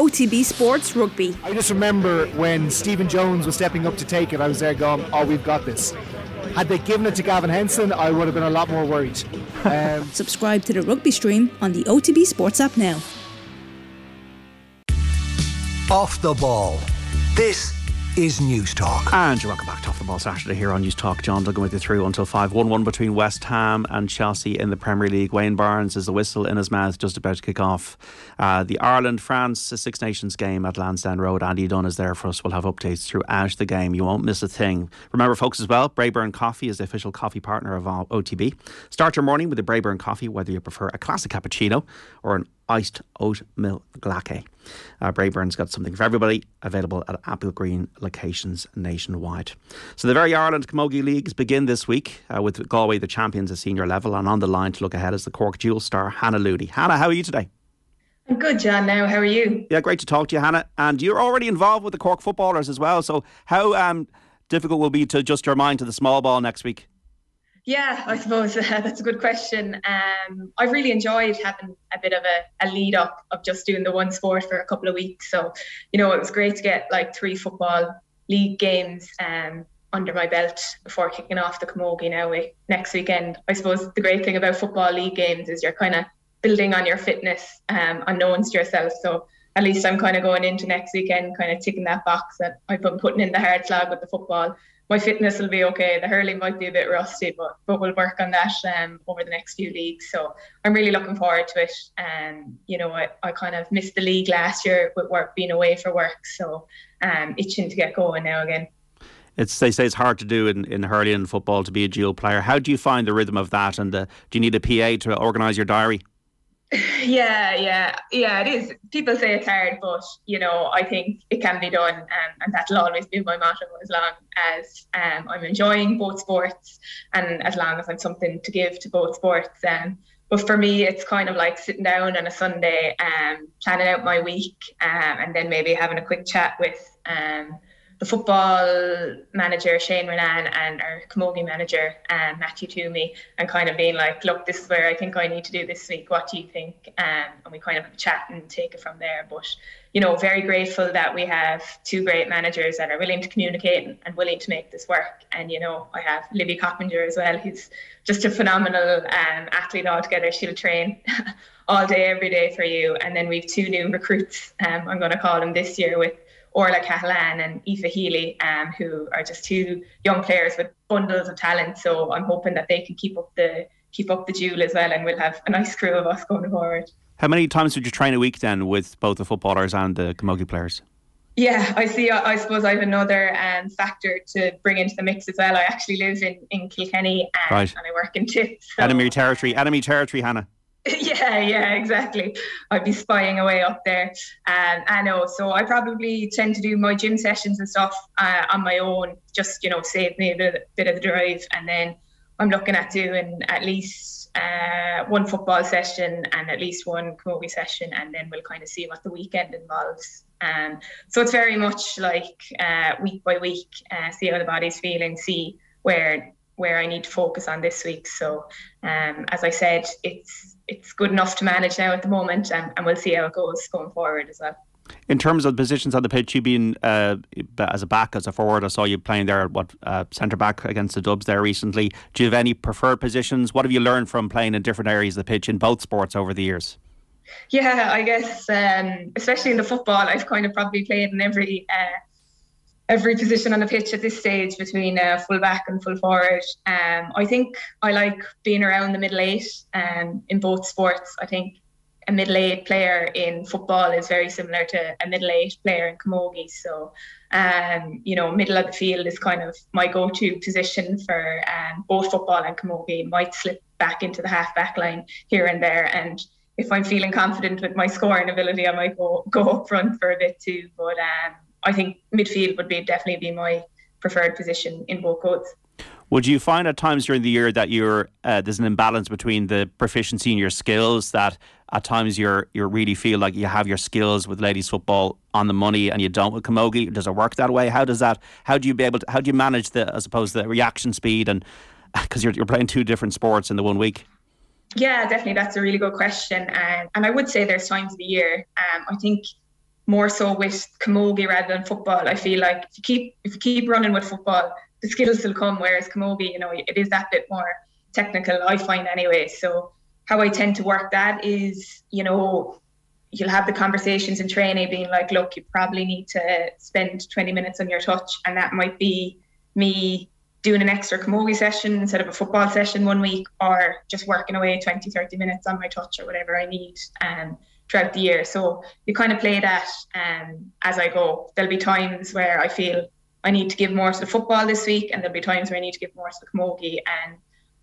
OTB Sports Rugby. I just remember when Stephen Jones was stepping up to take it, I was there going, oh, we've got this. Had they given it to Gavin Henson, I would have been a lot more worried. Um, Subscribe to the rugby stream on the OTB Sports app now. Off the ball. This is Newstalk. And you're welcome back to Off the Ball Saturday here on Newstalk. John Duggan with you through until 5 1 1 between West Ham and Chelsea in the Premier League. Wayne Barnes is the whistle in his mouth just about to kick off uh, the Ireland France Six Nations game at Lansdowne Road. Andy Dunn is there for us. We'll have updates throughout the game. You won't miss a thing. Remember, folks, as well, Braeburn Coffee is the official coffee partner of OTB. Start your morning with a Braeburn Coffee, whether you prefer a classic cappuccino or an iced oat milk latte. Uh, Braeburn's got something for everybody, available at Applegreen locations nationwide. So the very Ireland Camogie Leagues begin this week uh, with Galway, the champions at senior level, and on the line to look ahead is the Cork dual star Hannah Looney. Hannah, how are you today? I'm good, John. Now, how are you? Yeah, great to talk to you, Hannah. And you're already involved with the Cork footballers as well. So how um, difficult will it be to adjust your mind to the small ball next week? Yeah, I suppose uh, that's a good question. Um, I've really enjoyed having a bit of a, a, lead up of just doing the one sport for a couple of weeks. So, you know, it was great to get like three football league games um, under my belt before kicking off the Camogie now next weekend. I suppose the great thing about football league games is you're kind of building on your fitness um, unknowns to yourself. So at least I'm kind of going into next weekend, kind of ticking that box that I've been putting in the hard slog with the football my fitness will be okay. The hurling might be a bit rusty, but but we'll work on that um, over the next few leagues. So I'm really looking forward to it. And um, you know, I, I kind of missed the league last year with work being away for work, so um, itching to get going now again. It's they say it's hard to do in, in hurling and football to be a dual player. How do you find the rhythm of that? And uh, do you need a PA to organise your diary? Yeah, yeah, yeah. It is. People say it's hard, but you know, I think it can be done, um, and that'll always be my motto as long as um, I'm enjoying both sports, and as long as I'm something to give to both sports. Um, but for me, it's kind of like sitting down on a Sunday, um, planning out my week, um, and then maybe having a quick chat with um the football manager Shane Ronayne and our Camogie manager um, Matthew Twomey and kind of being like, look, this is where I think I need to do this week. What do you think? Um, and we kind of chat and take it from there. But you know, very grateful that we have two great managers that are willing to communicate and willing to make this work. And you know, I have Libby Coppinger as well, who's just a phenomenal um, athlete altogether. She'll train all day, every day for you. And then we've two new recruits. Um, I'm going to call them this year with Orla Cahalane and Aoife Healy, um, who are just two young players with bundles of talent. So I'm hoping that they can keep up the keep up the jewel as well, and we'll have a nice crew of us going forward. How many times would you train a week then with both the footballers and the camogie players? Yeah, I see. I suppose I have another um, factor to bring into the mix as well. I actually live in, in Kilkenny and, right. and I work in Tips. So. Enemy territory, enemy territory, Hannah. yeah, yeah, exactly. I'd be spying away up there. Um, I know. So I probably tend to do my gym sessions and stuff uh, on my own, just, you know, save me a bit, bit of the drive. And then I'm looking at doing at least uh, one football session and at least one camogie session. And then we'll kind of see what the weekend involves. Um, so it's very much like uh, week by week, uh, see how the body's feeling, see where where I need to focus on this week. So, um, as I said, it's it's good enough to manage now at the moment, and, and we'll see how it goes going forward as well. In terms of positions on the pitch, you been uh, as a back, as a forward. I saw you playing there, at what uh, centre back against the Dubs there recently. Do you have any preferred positions? What have you learned from playing in different areas of the pitch in both sports over the years? Yeah, I guess um, especially in the football, I've kind of probably played in every uh, every position on the pitch at this stage between uh, full back and full forward. Um, I think I like being around the middle eight um, in both sports. I think a middle eight player in football is very similar to a middle eight player in camogie. So, um, you know, middle of the field is kind of my go-to position for um, both football and camogie. Might slip back into the half back line here and there, and if I'm feeling confident with my scoring ability, I might go go up front for a bit too. But um, I think midfield would be definitely be my preferred position in both codes. Would you find at times during the year that you're uh, there's an imbalance between the proficiency in your skills that at times you're you really feel like you have your skills with ladies football on the money and you don't with camogie? Does it work that way? How does that? How do you be able to? How do you manage the I suppose the reaction speed and because you're you're playing two different sports in the one week? Yeah, definitely. That's a really good question, and and I would say there's times of the year. Um, I think more so with camogie rather than football. I feel like if you keep if you keep running with football, the skills will come. Whereas camogie, you know, it is that bit more technical. I find anyway. So how I tend to work that is, you know, you'll have the conversations in training being like, look, you probably need to spend 20 minutes on your touch, and that might be me doing an extra camogie session instead of a football session one week or just working away 20 30 minutes on my touch or whatever i need um, throughout the year so you kind of play that um, as i go there'll be times where i feel i need to give more to the football this week and there'll be times where i need to give more to the camogie and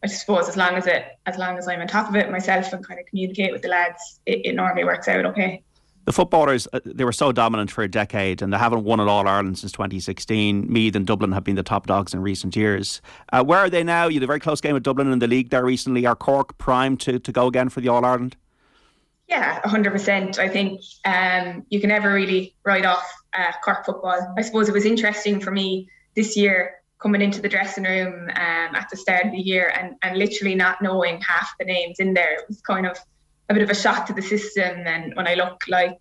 i suppose as long as it as long as i'm on top of it myself and kind of communicate with the lads it, it normally works out okay the footballers, uh, they were so dominant for a decade and they haven't won at All Ireland since 2016. Meath and Dublin have been the top dogs in recent years. Uh, where are they now? You had a very close game with Dublin in the league there recently. Are Cork primed to, to go again for the All Ireland? Yeah, 100%. I think um, you can never really write off uh, Cork football. I suppose it was interesting for me this year coming into the dressing room um, at the start of the year and, and literally not knowing half the names in there. It was kind of a bit of a shock to the system. And when I look like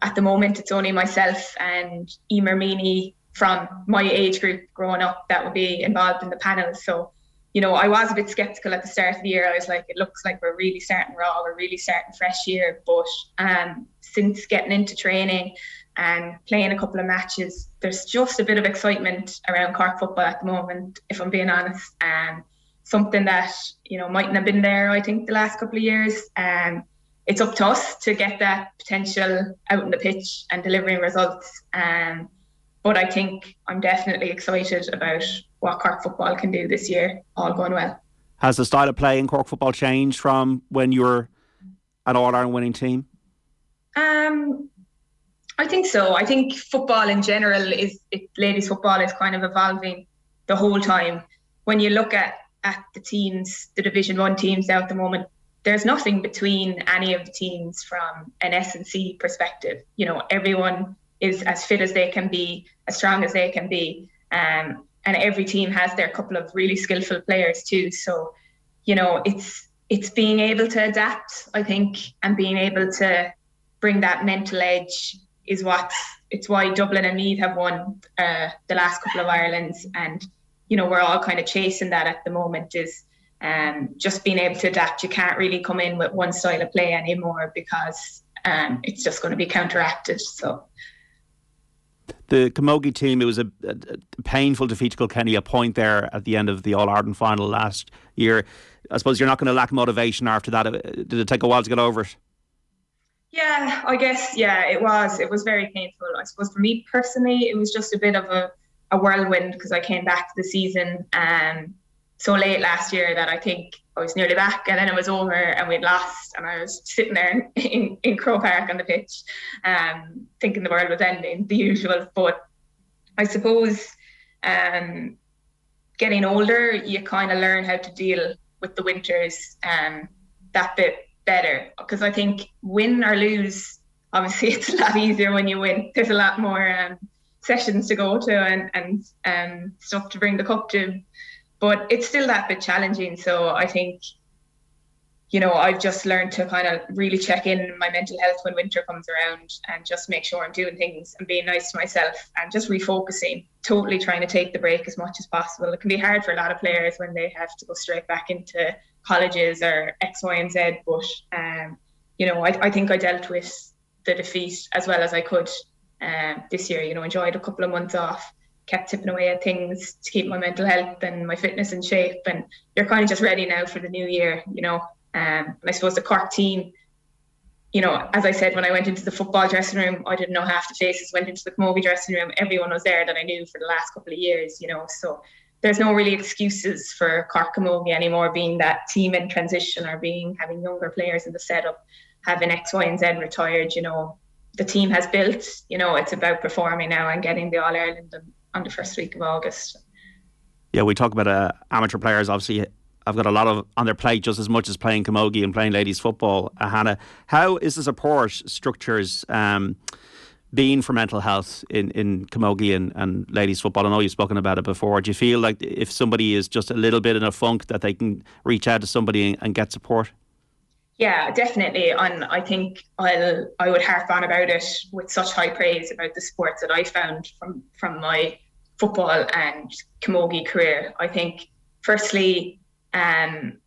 at the moment, it's only myself and Emer Meany from my age group growing up that would be involved in the panel. So, you know, I was a bit skeptical at the start of the year. I was like, it looks like we're really starting raw, we're really starting fresh here. But um, since getting into training and playing a couple of matches, there's just a bit of excitement around Cork football at the moment, if I'm being honest. Um, something that you know mightn't have been there. I think the last couple of years. Um, it's up to us to get that potential out in the pitch and delivering results. Um, but I think I'm definitely excited about what Cork football can do this year. All going well. Has the style of play in Cork football changed from when you were an All Ireland winning team? Um, I think so. I think football in general is it, ladies football is kind of evolving the whole time. When you look at at the teams, the Division One teams now at the moment, there's nothing between any of the teams from an S&C perspective. You know, everyone is as fit as they can be, as strong as they can be, um, and every team has their couple of really skillful players too. So, you know, it's it's being able to adapt, I think, and being able to bring that mental edge is what it's why Dublin and Meath have won uh, the last couple of Irelands and you know we're all kind of chasing that at the moment is um, just being able to adapt. You can't really come in with one style of play anymore because um, it's just going to be counteracted. So. The Camogie team, it was a, a, a, painful defeat to Kilkenny, a point there at the end of the All Ireland final last year. I suppose you're not going to lack motivation after that. Did it take a while to get over it? Yeah, I guess, yeah, it was. It was very painful. I suppose for me personally, it was just a bit of a a whirlwind because I came back to the season um, so late last year that I think I was nearly back and then it was over and we'd lost and I was sitting there in, in, in Croke Park on the pitch um, thinking the world was ending, the usual. But I suppose um, getting older, you kind of learn how to deal with the winters um, that bit better because I think win or lose, obviously it's a lot easier when you win. There's a lot more um, sessions to go to and and um, stuff to bring the cup to. But it's still that bit challenging. So I think, you know, I've just learned to kind of really check in my mental health when winter comes around and just make sure I'm doing things and being nice to myself and just refocusing, totally trying to take the break as much as possible. It can be hard for a lot of players when they have to go straight back into colleges or X, Y, and Z. But um, you know, I, I think I dealt with the defeat as well as I could um, this year. You know, enjoyed a couple of months off, kept tipping away at things to keep my mental health and my fitness in shape. And you're kind of just ready now for the new year. You know, um, and I suppose the Cork team. You know, as I said, when I went into the football dressing room, I didn't know half the faces. Went into the Camogie dressing room, everyone was there that I knew for the last couple of years. You know, so there's no really excuses for Cork Camogie anymore being that team in transition or being having younger players in the setup, having X, Y, and Z retired. You know, the team has built. You know, it's about performing now and getting the All Ireland on the first week of August. Yeah, we talk about uh, amateur players. Obviously, I've got a lot of on their plate just as much as playing camogie and playing ladies football. Uh, Hannah, how is the support structures um, being for mental health in in camogie and, and ladies football? I know you've spoken about it before. Do you feel like if somebody is just a little bit in a funk that they can reach out to somebody and, and get support? Yeah, definitely. And I think I'll I would harp on about it with such high praise about the sports that I found from from my football and camogie career. I think firstly, um,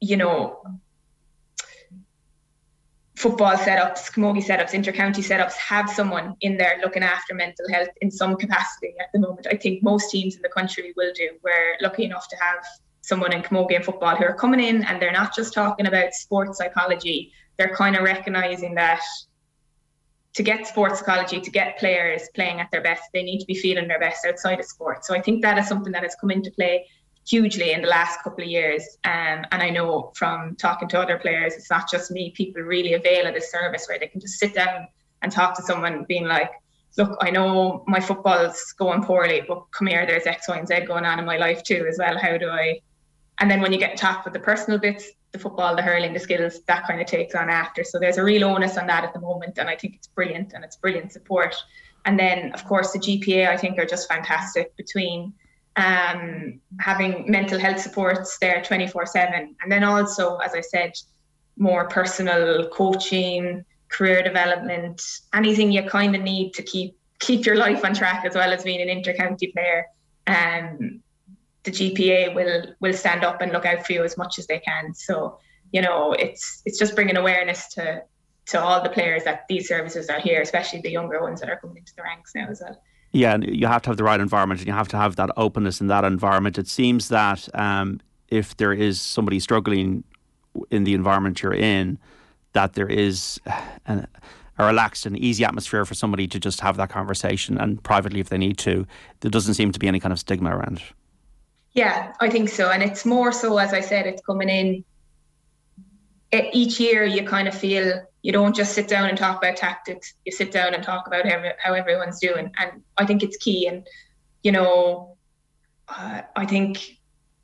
you know, football setups, camogie setups, intercounty setups have someone in there looking after mental health in some capacity at the moment. I think most teams in the country will do. We're lucky enough to have someone in camogie and football who are coming in and they're not just talking about sports psychology. They're kind of recognizing that to get sports psychology, to get players playing at their best, they need to be feeling their best outside of sport. So I think that is something that has come into play hugely in the last couple of years. Um, and I know from talking to other players, it's not just me, people really avail of this service where they can just sit down and talk to someone being like, look, I know my football's going poorly, but come here, there's X, Y, and Z going on in my life too as well. How do I? And then when you get to talk with the personal bits, the football, the hurling, the skills, that kind of takes on after. So there's a real onus on that at the moment. And I think it's brilliant and it's brilliant support. And then, of course, the GPA, I think, are just fantastic between um, having mental health supports there 24 7. And then also, as I said, more personal coaching, career development, anything you kind of need to keep keep your life on track as well as being an intercounty player. Um, the GPA will will stand up and look out for you as much as they can. So you know, it's it's just bringing awareness to to all the players that these services are here, especially the younger ones that are coming into the ranks now as well. Yeah, and you have to have the right environment and you have to have that openness in that environment. It seems that um, if there is somebody struggling in the environment you're in, that there is an, a relaxed and easy atmosphere for somebody to just have that conversation and privately if they need to. There doesn't seem to be any kind of stigma around it. Yeah, I think so. And it's more so, as I said, it's coming in each year you kind of feel you don't just sit down and talk about tactics. You sit down and talk about how, how everyone's doing. And i think it's key. And you know uh, i think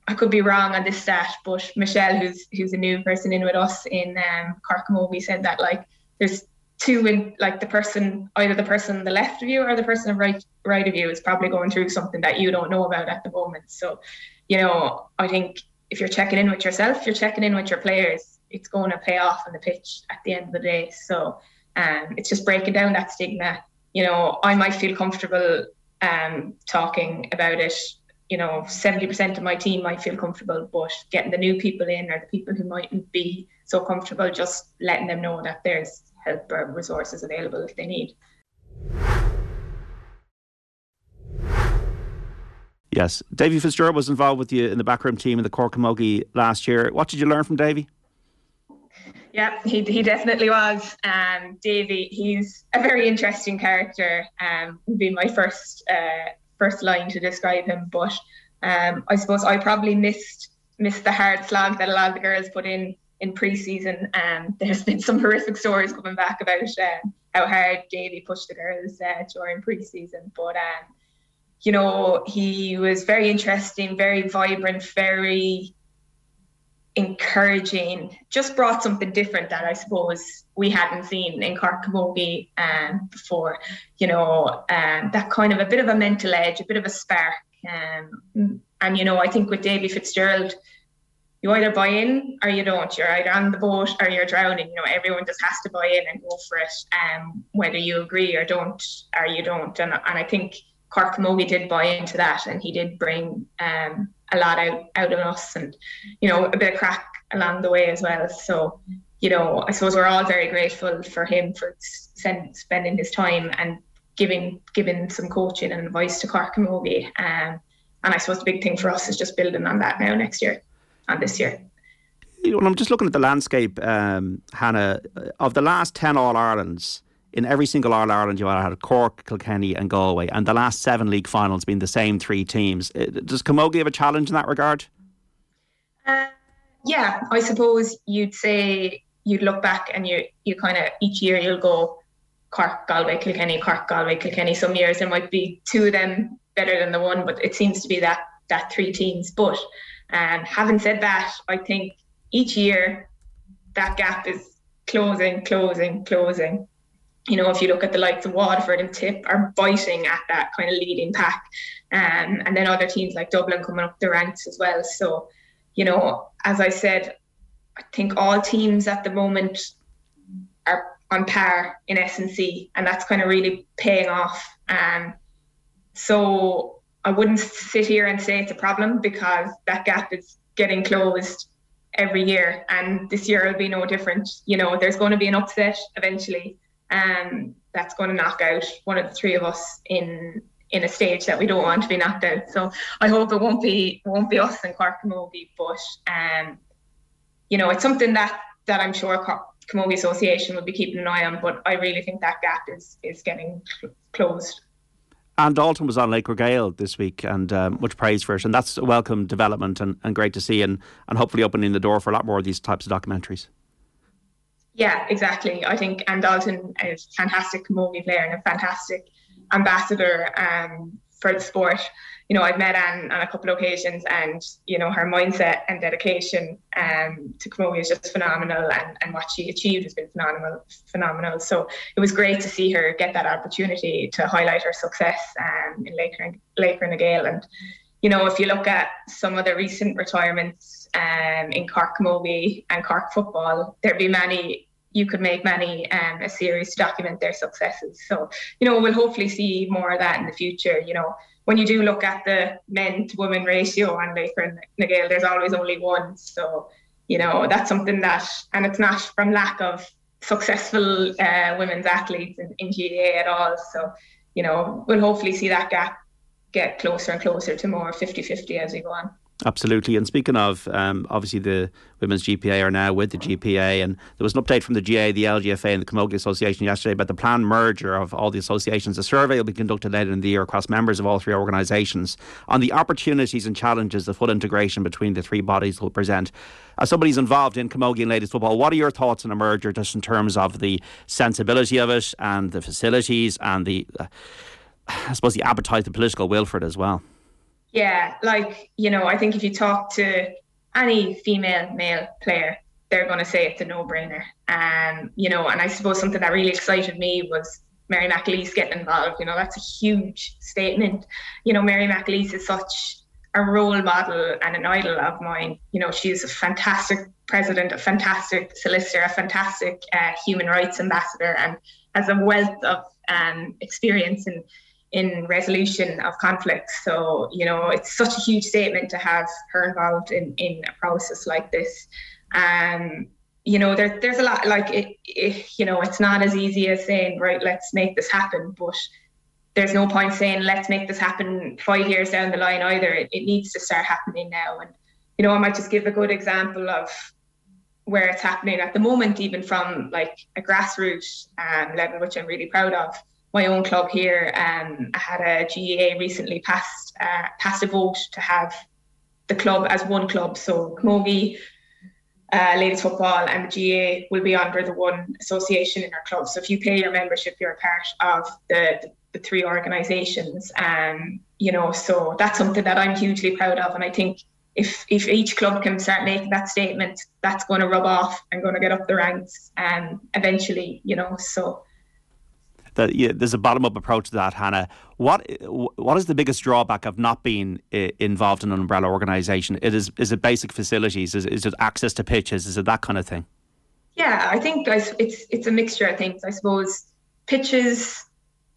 i could be wrong on this stat but michelle who's who's a new person in with us in um we said that like there's two in like the person either the person on the left of you or the person on right right of you is probably going through something that you don't know about at the moment so you know i think if you're checking in with yourself you're checking in with your players it's going to pay off on the pitch at the end of the day. So um, it's just breaking down that stigma. You know, I might feel comfortable um, talking about it. You know, 70% of my team might feel comfortable, but getting the new people in or the people who mightn't be so comfortable, just letting them know that there's help or resources available if they need. Yes, Davy Fitzgerald was involved with you in the backroom team in the Cork Camogie last year. What did you learn from Davy? Yeah, he, he definitely was. Um, Davy, he's a very interesting character. Um, would be my first uh, first line to describe him. But um, I suppose I probably missed missed the hard slog that a lot of the girls put in in pre-season. Um, there's been some horrific stories coming back about uh, how hard Davy pushed the girls uh, during pre-season. But um, you know, he was very interesting, very vibrant, very encouraging, just brought something different that I suppose we hadn't seen in Cork Camogie um, before. You know, um, that kind of a bit of a mental edge, a bit of a spark. Um, and, you know, I think with Davy Fitzgerald, you either buy in or you don't. You're either on the boat or you're drowning. You know, everyone just has to buy in and go for it, um, whether you agree or don't, or you don't. And, and I think Cork Camogie did buy into that, and he did bring um, a lot out out of us, and you know a bit of crack along the way as well. So you know, I suppose we're all very grateful for him for send, spending his time and giving giving some coaching and advice to Cork Camogie. Um, and I suppose the big thing for us is just building on that now next year and this year. You know, I'm just looking at the landscape, um, Hannah, of the last 10 All Irelands, in every single All Ireland you had Cork, Kilkenny, and Galway, and the last seven league finals being the same three teams. Uh, does Camogie have a challenge in that regard? Uh, yeah, I suppose you'd say you'd look back and you you kind of each year you'll go Cork, Galway, Kilkenny, Cork, Galway, Kilkenny. Some years there might be two of them better than the one, but it seems to be that that three teams. But um, having said that, I think each year that gap is closing, closing, closing you know, if you look at the likes of Waterford and Tip are biting at that kind of leading pack. Um, and then other teams like Dublin coming up the ranks as well. So, you know, as I said, I think all teams at the moment are on par in S&C, and that's kind of really paying off. Um, so I wouldn't sit here and say it's a problem because that gap is getting closed every year, and this year will be no different. You know, there's going to be an upset eventually, and um, that's going to knock out one of the three of us in in a stage that we don't want to be knocked out. So I hope it won't be won't be us and Cork Camogie, but um, you know, it's something that that I'm sure Cork Camogie Association will be keeping an eye on. But I really think that gap is is getting cl- closed. Anne Dalton was on Laochra Gael this week, and um, much praise for it. And that's a welcome development and, and great to see, and, and hopefully opening the door for a lot more of these types of documentaries. Yeah, exactly. I think Anne Dalton is a fantastic movie player and a fantastic ambassador um, for the sport you know, I've met Anne on a couple of occasions, and you know, her mindset and dedication um, to Camogie is just phenomenal, and, and what she achieved has been phenomenal. Phenomenal. So it was great to see her get that opportunity to highlight her success um, in Laochra, Laochra na Gael. And you know, if you look at some of the recent retirements um, in Cork Camogie and Cork football, there'd be many you could make many um, a series to document their successes. So, you know, we'll hopefully see more of that in the future. You know, when you do look at the men to women ratio on Laochra na Gael, there's always only one. So, you know, that's something that, and it's not from lack of successful uh, women's athletes in, in at all. So, you know, we'll hopefully see that gap get closer and closer to more 50 50 as we go on. Absolutely. And speaking of, um, obviously the women's GPA are now with the GPA, and there was an update from the GAA, the LGFA, and the Camogie Association yesterday about the planned merger of all the associations. A survey will be conducted later in the year across members of all three organisations on the opportunities and challenges the full integration between the three bodies will present. As somebody's involved in Camogie and ladies football, what are your thoughts on a merger, just in terms of the sensibility of it and the facilities and the, uh, I suppose, the appetite, the political will for it as well? Yeah, like, you know, I think if you talk to any female male player, they're going to say it's a no brainer. Um, you know, and I suppose something that really excited me was Mary McAleese getting involved. You know, that's a huge statement. You know, Mary McAleese is such a role model and an idol of mine. You know, she's a fantastic president, a fantastic solicitor, a fantastic uh, human rights ambassador, and has a wealth of um, experience in in resolution of conflicts. So, you know, it's such a huge statement to have her involved in, in a process like this. Um, you know, there, there's a lot like it, it, you know, it's not as easy as saying, right, let's make this happen. But there's no point saying, let's make this happen five years down the line either. It, it needs to start happening now. And, you know, I might just give a good example of where it's happening at the moment, even from like a grassroots um, level, which I'm really proud of my own club here. Um, Aghada GAA recently passed uh, passed a vote to have the club as one club. So Camogie, uh, ladies football, and the GAA will be under the one association in our club. So if you pay your membership, you're a part of the, the, the three organisations. Um, you know, so that's something that I'm hugely proud of, and I think. If, if each club can start making that statement, that's going to rub off and going to get up the ranks, and um, eventually, you know. So that yeah, there's a bottom up approach to that, Hannah. What what is the biggest drawback of not being uh, involved in an umbrella organisation? It is is it basic facilities? Is, is it access to pitches? Is it that kind of thing? Yeah, I think it's it's a mixture of things. I suppose pitches,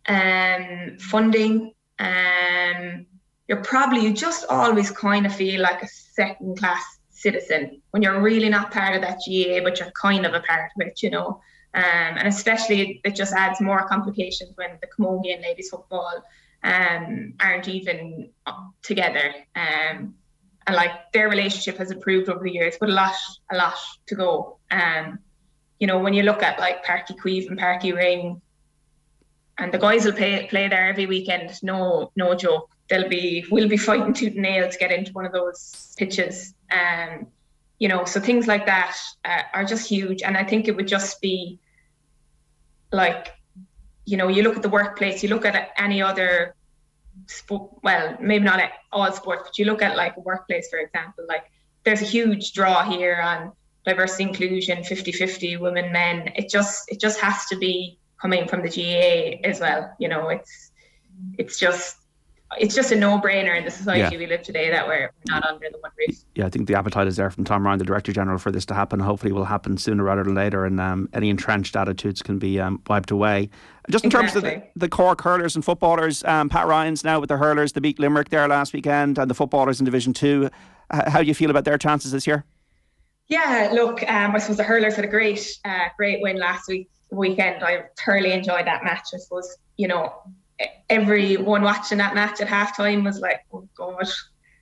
um, funding, um, you're probably you just always kind of feel like a second class citizen when you're really not part of that GAA, but you're kind of a part of it, you know. Um, and especially it just adds more complications when the Camogie and ladies football um, aren't even together. Um, and like their relationship has improved over the years, but a lot, a lot to go. Um, you know, when you look at like Uí Chaoimh and Páirc Ring, and the guys will play play there every weekend. No, no joke. They'll be we'll be fighting tooth and nail to get into one of those pitches. Um, you know, so things like that uh, are just huge. And I think it would just be like you know you look at the workplace you look at any other sport well maybe not all sports but you look at like a workplace for example like there's a huge draw here on diversity inclusion 50-50 women men it just it just has to be coming from the GAA as well you know it's it's just it's just a no-brainer in the society yeah. we live today that we're not under the one roof. Yeah, I think the appetite is there from Tom Ryan, the Director General, for this to happen. Hopefully, it will happen sooner rather than later, and um, any entrenched attitudes can be um, wiped away. Just in exactly. terms of the, the Cork hurlers and footballers, um, Pat Ryan's now with the hurlers, the beat Limerick there last weekend, and the footballers in Division Two. How do you feel about their chances this year? Yeah, look, um, I suppose the hurlers had a great, uh, great win last week weekend. I thoroughly enjoyed that match. I suppose you know everyone watching that match at halftime was like, oh God,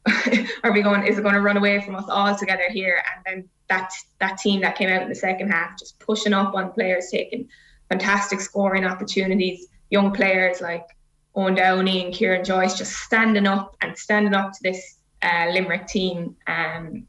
are we going, is it going to run away from us all together here? And then that, that team that came out in the second half, just pushing up on players, taking fantastic scoring opportunities, young players like Eoin Downey and Ciarán Joyce just standing up and standing up to this uh, Limerick team. Um,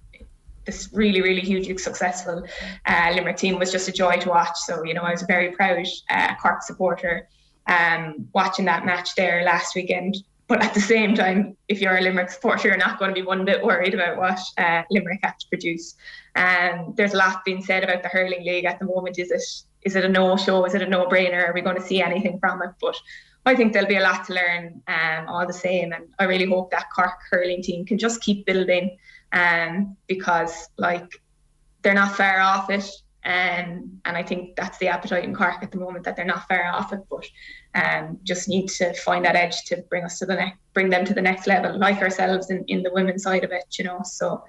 this really, really hugely successful uh, Limerick team was just a joy to watch. So, you know, I was a very proud uh, Cork supporter um, watching that match there last weekend. But at the same time, if you're a Limerick supporter, you're not going to be one bit worried about what uh, Limerick have to produce. And um, there's a lot being said about the hurling league at the moment. Is it is it a no show? Is it a no brainer? Are we going to see anything from it? But I think there'll be a lot to learn um, all the same. And I really hope that Cork hurling team can just keep building um, because like they're not far off it. Um, and I think that's the appetite in Cork at the moment that they're not far off it, but um, just need to find that edge to bring us to the next, bring them to the next level, like ourselves in, in the women's side of it, you know. So,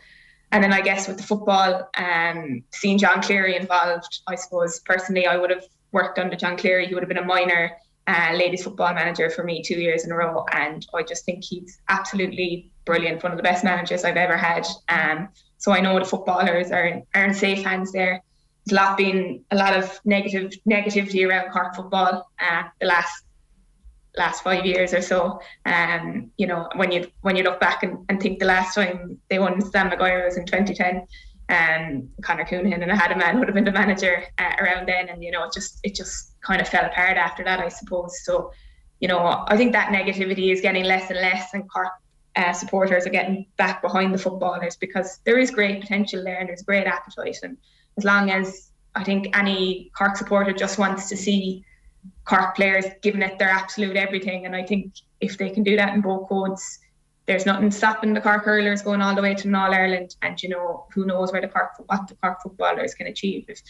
and then I guess with the football, um, seeing John Cleary involved, I suppose personally I would have worked under John Cleary. He would have been a minor uh, ladies football manager for me two years in a row, and I just think he's absolutely brilliant, one of the best managers I've ever had. Um, so I know the footballers are, are in safe hands there there's a lot been a lot of negative negativity around Cork football uh, the last last five years or so. Um, you know, when you when you look back and, and think the last time they won Sam Maguire was in 2010, um, Conor Counihan and Ahad would have been the manager uh, around then, and you know, it just it just kind of fell apart after that, I suppose. So, you know, I think that negativity is getting less and less, and Cork uh, supporters are getting back behind the footballers because there is great potential there and there's great appetite and as long as I think any Cork supporter just wants to see Cork players giving it their absolute everything. And I think if they can do that in both codes, there's nothing stopping the Cork hurlers going all the way to All Ireland. And you know, who knows where the Cork what the Cork footballers can achieve if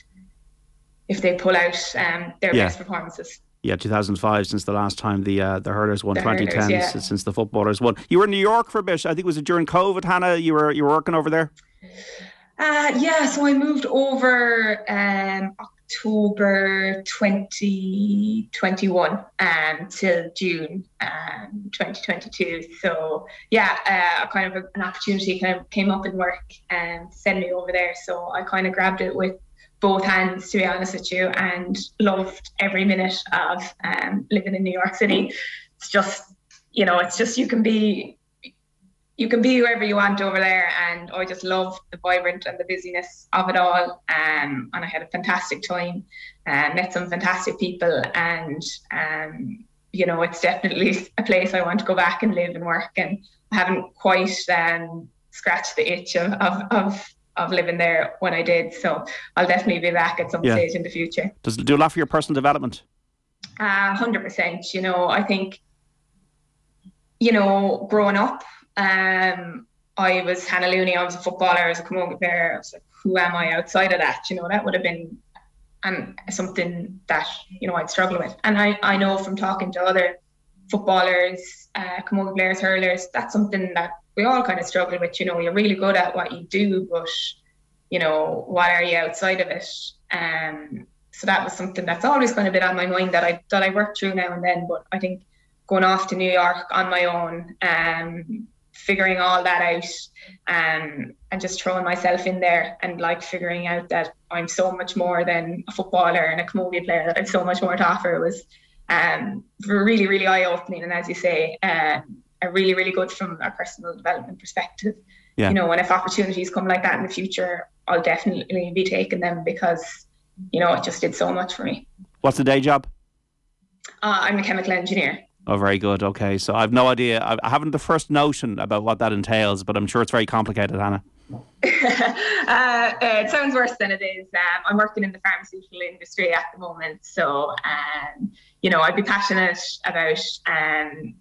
if they pull out um, their yeah. best performances. Yeah, 2005 since the last time the uh, the hurlers won. The 2010 hurlers, yeah. since the footballers won. You were in New York for a bit. I think it was it during COVID, Hannah? You were you were working over there. Uh, yeah, so I moved over um, October 2021 um, June um, 2022. So yeah, uh, kind of an opportunity kind of came up in work and sent me over there. So I kind of grabbed it with both hands, to be honest with you, and loved every minute of um, living in New York City. It's just, you know, it's just you can be you can be whoever you want over there. And I just love the vibrant and the busyness of it all. Um, and I had a fantastic time, uh, met some fantastic people, and um, you know, it's definitely a place I want to go back and live and work. And I haven't quite um, scratched the itch of, of, of of living there when I did. So I'll definitely be back at some yeah. stage in the future. Does it do a lot for your personal development? Uh, 100%. You know, I think, you know, growing up, um, I was Hannah Looney. I was a footballer. I was a camogie player. I was like, who am I outside of that? You know, that would have been and something that you know I'd struggle with. And I I know from talking to other footballers, uh, camogie players, hurlers, that's something that we all kind of struggle with. You know, you're really good at what you do, but you know, what are you outside of it? Um, so that was something that's always kind of been on my mind that I that I work through now and then. But I think going off to New York on my own, um, figuring all that out um, and just throwing myself in there and like figuring out that I'm so much more than a footballer and a camogie player, that I've so much more to offer was um, really, really eye opening. And as you say, uh, a really, really good from a personal development perspective. Yeah. You know, and if opportunities come like that in the future, I'll definitely be taking them because, you know, it just did so much for me. What's the day job? Uh, I'm a chemical engineer. Oh, very good. Okay, so I've no idea. I haven't the first notion about what that entails, but I'm sure it's very complicated, Hannah. uh, it sounds worse than it is. Um, I'm working in the pharmaceutical industry at the moment, so um, you know I'd be passionate about um,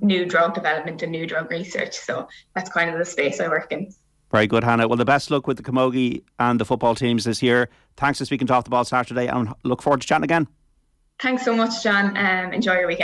new drug development and new drug research. So that's kind of the space I work in. Very good, Hannah. Well, the best luck with the Camogie and the football teams this year. Thanks for speaking to Off the Ball Saturday and look forward to chatting again. Thanks so much, John. Um, enjoy your weekend.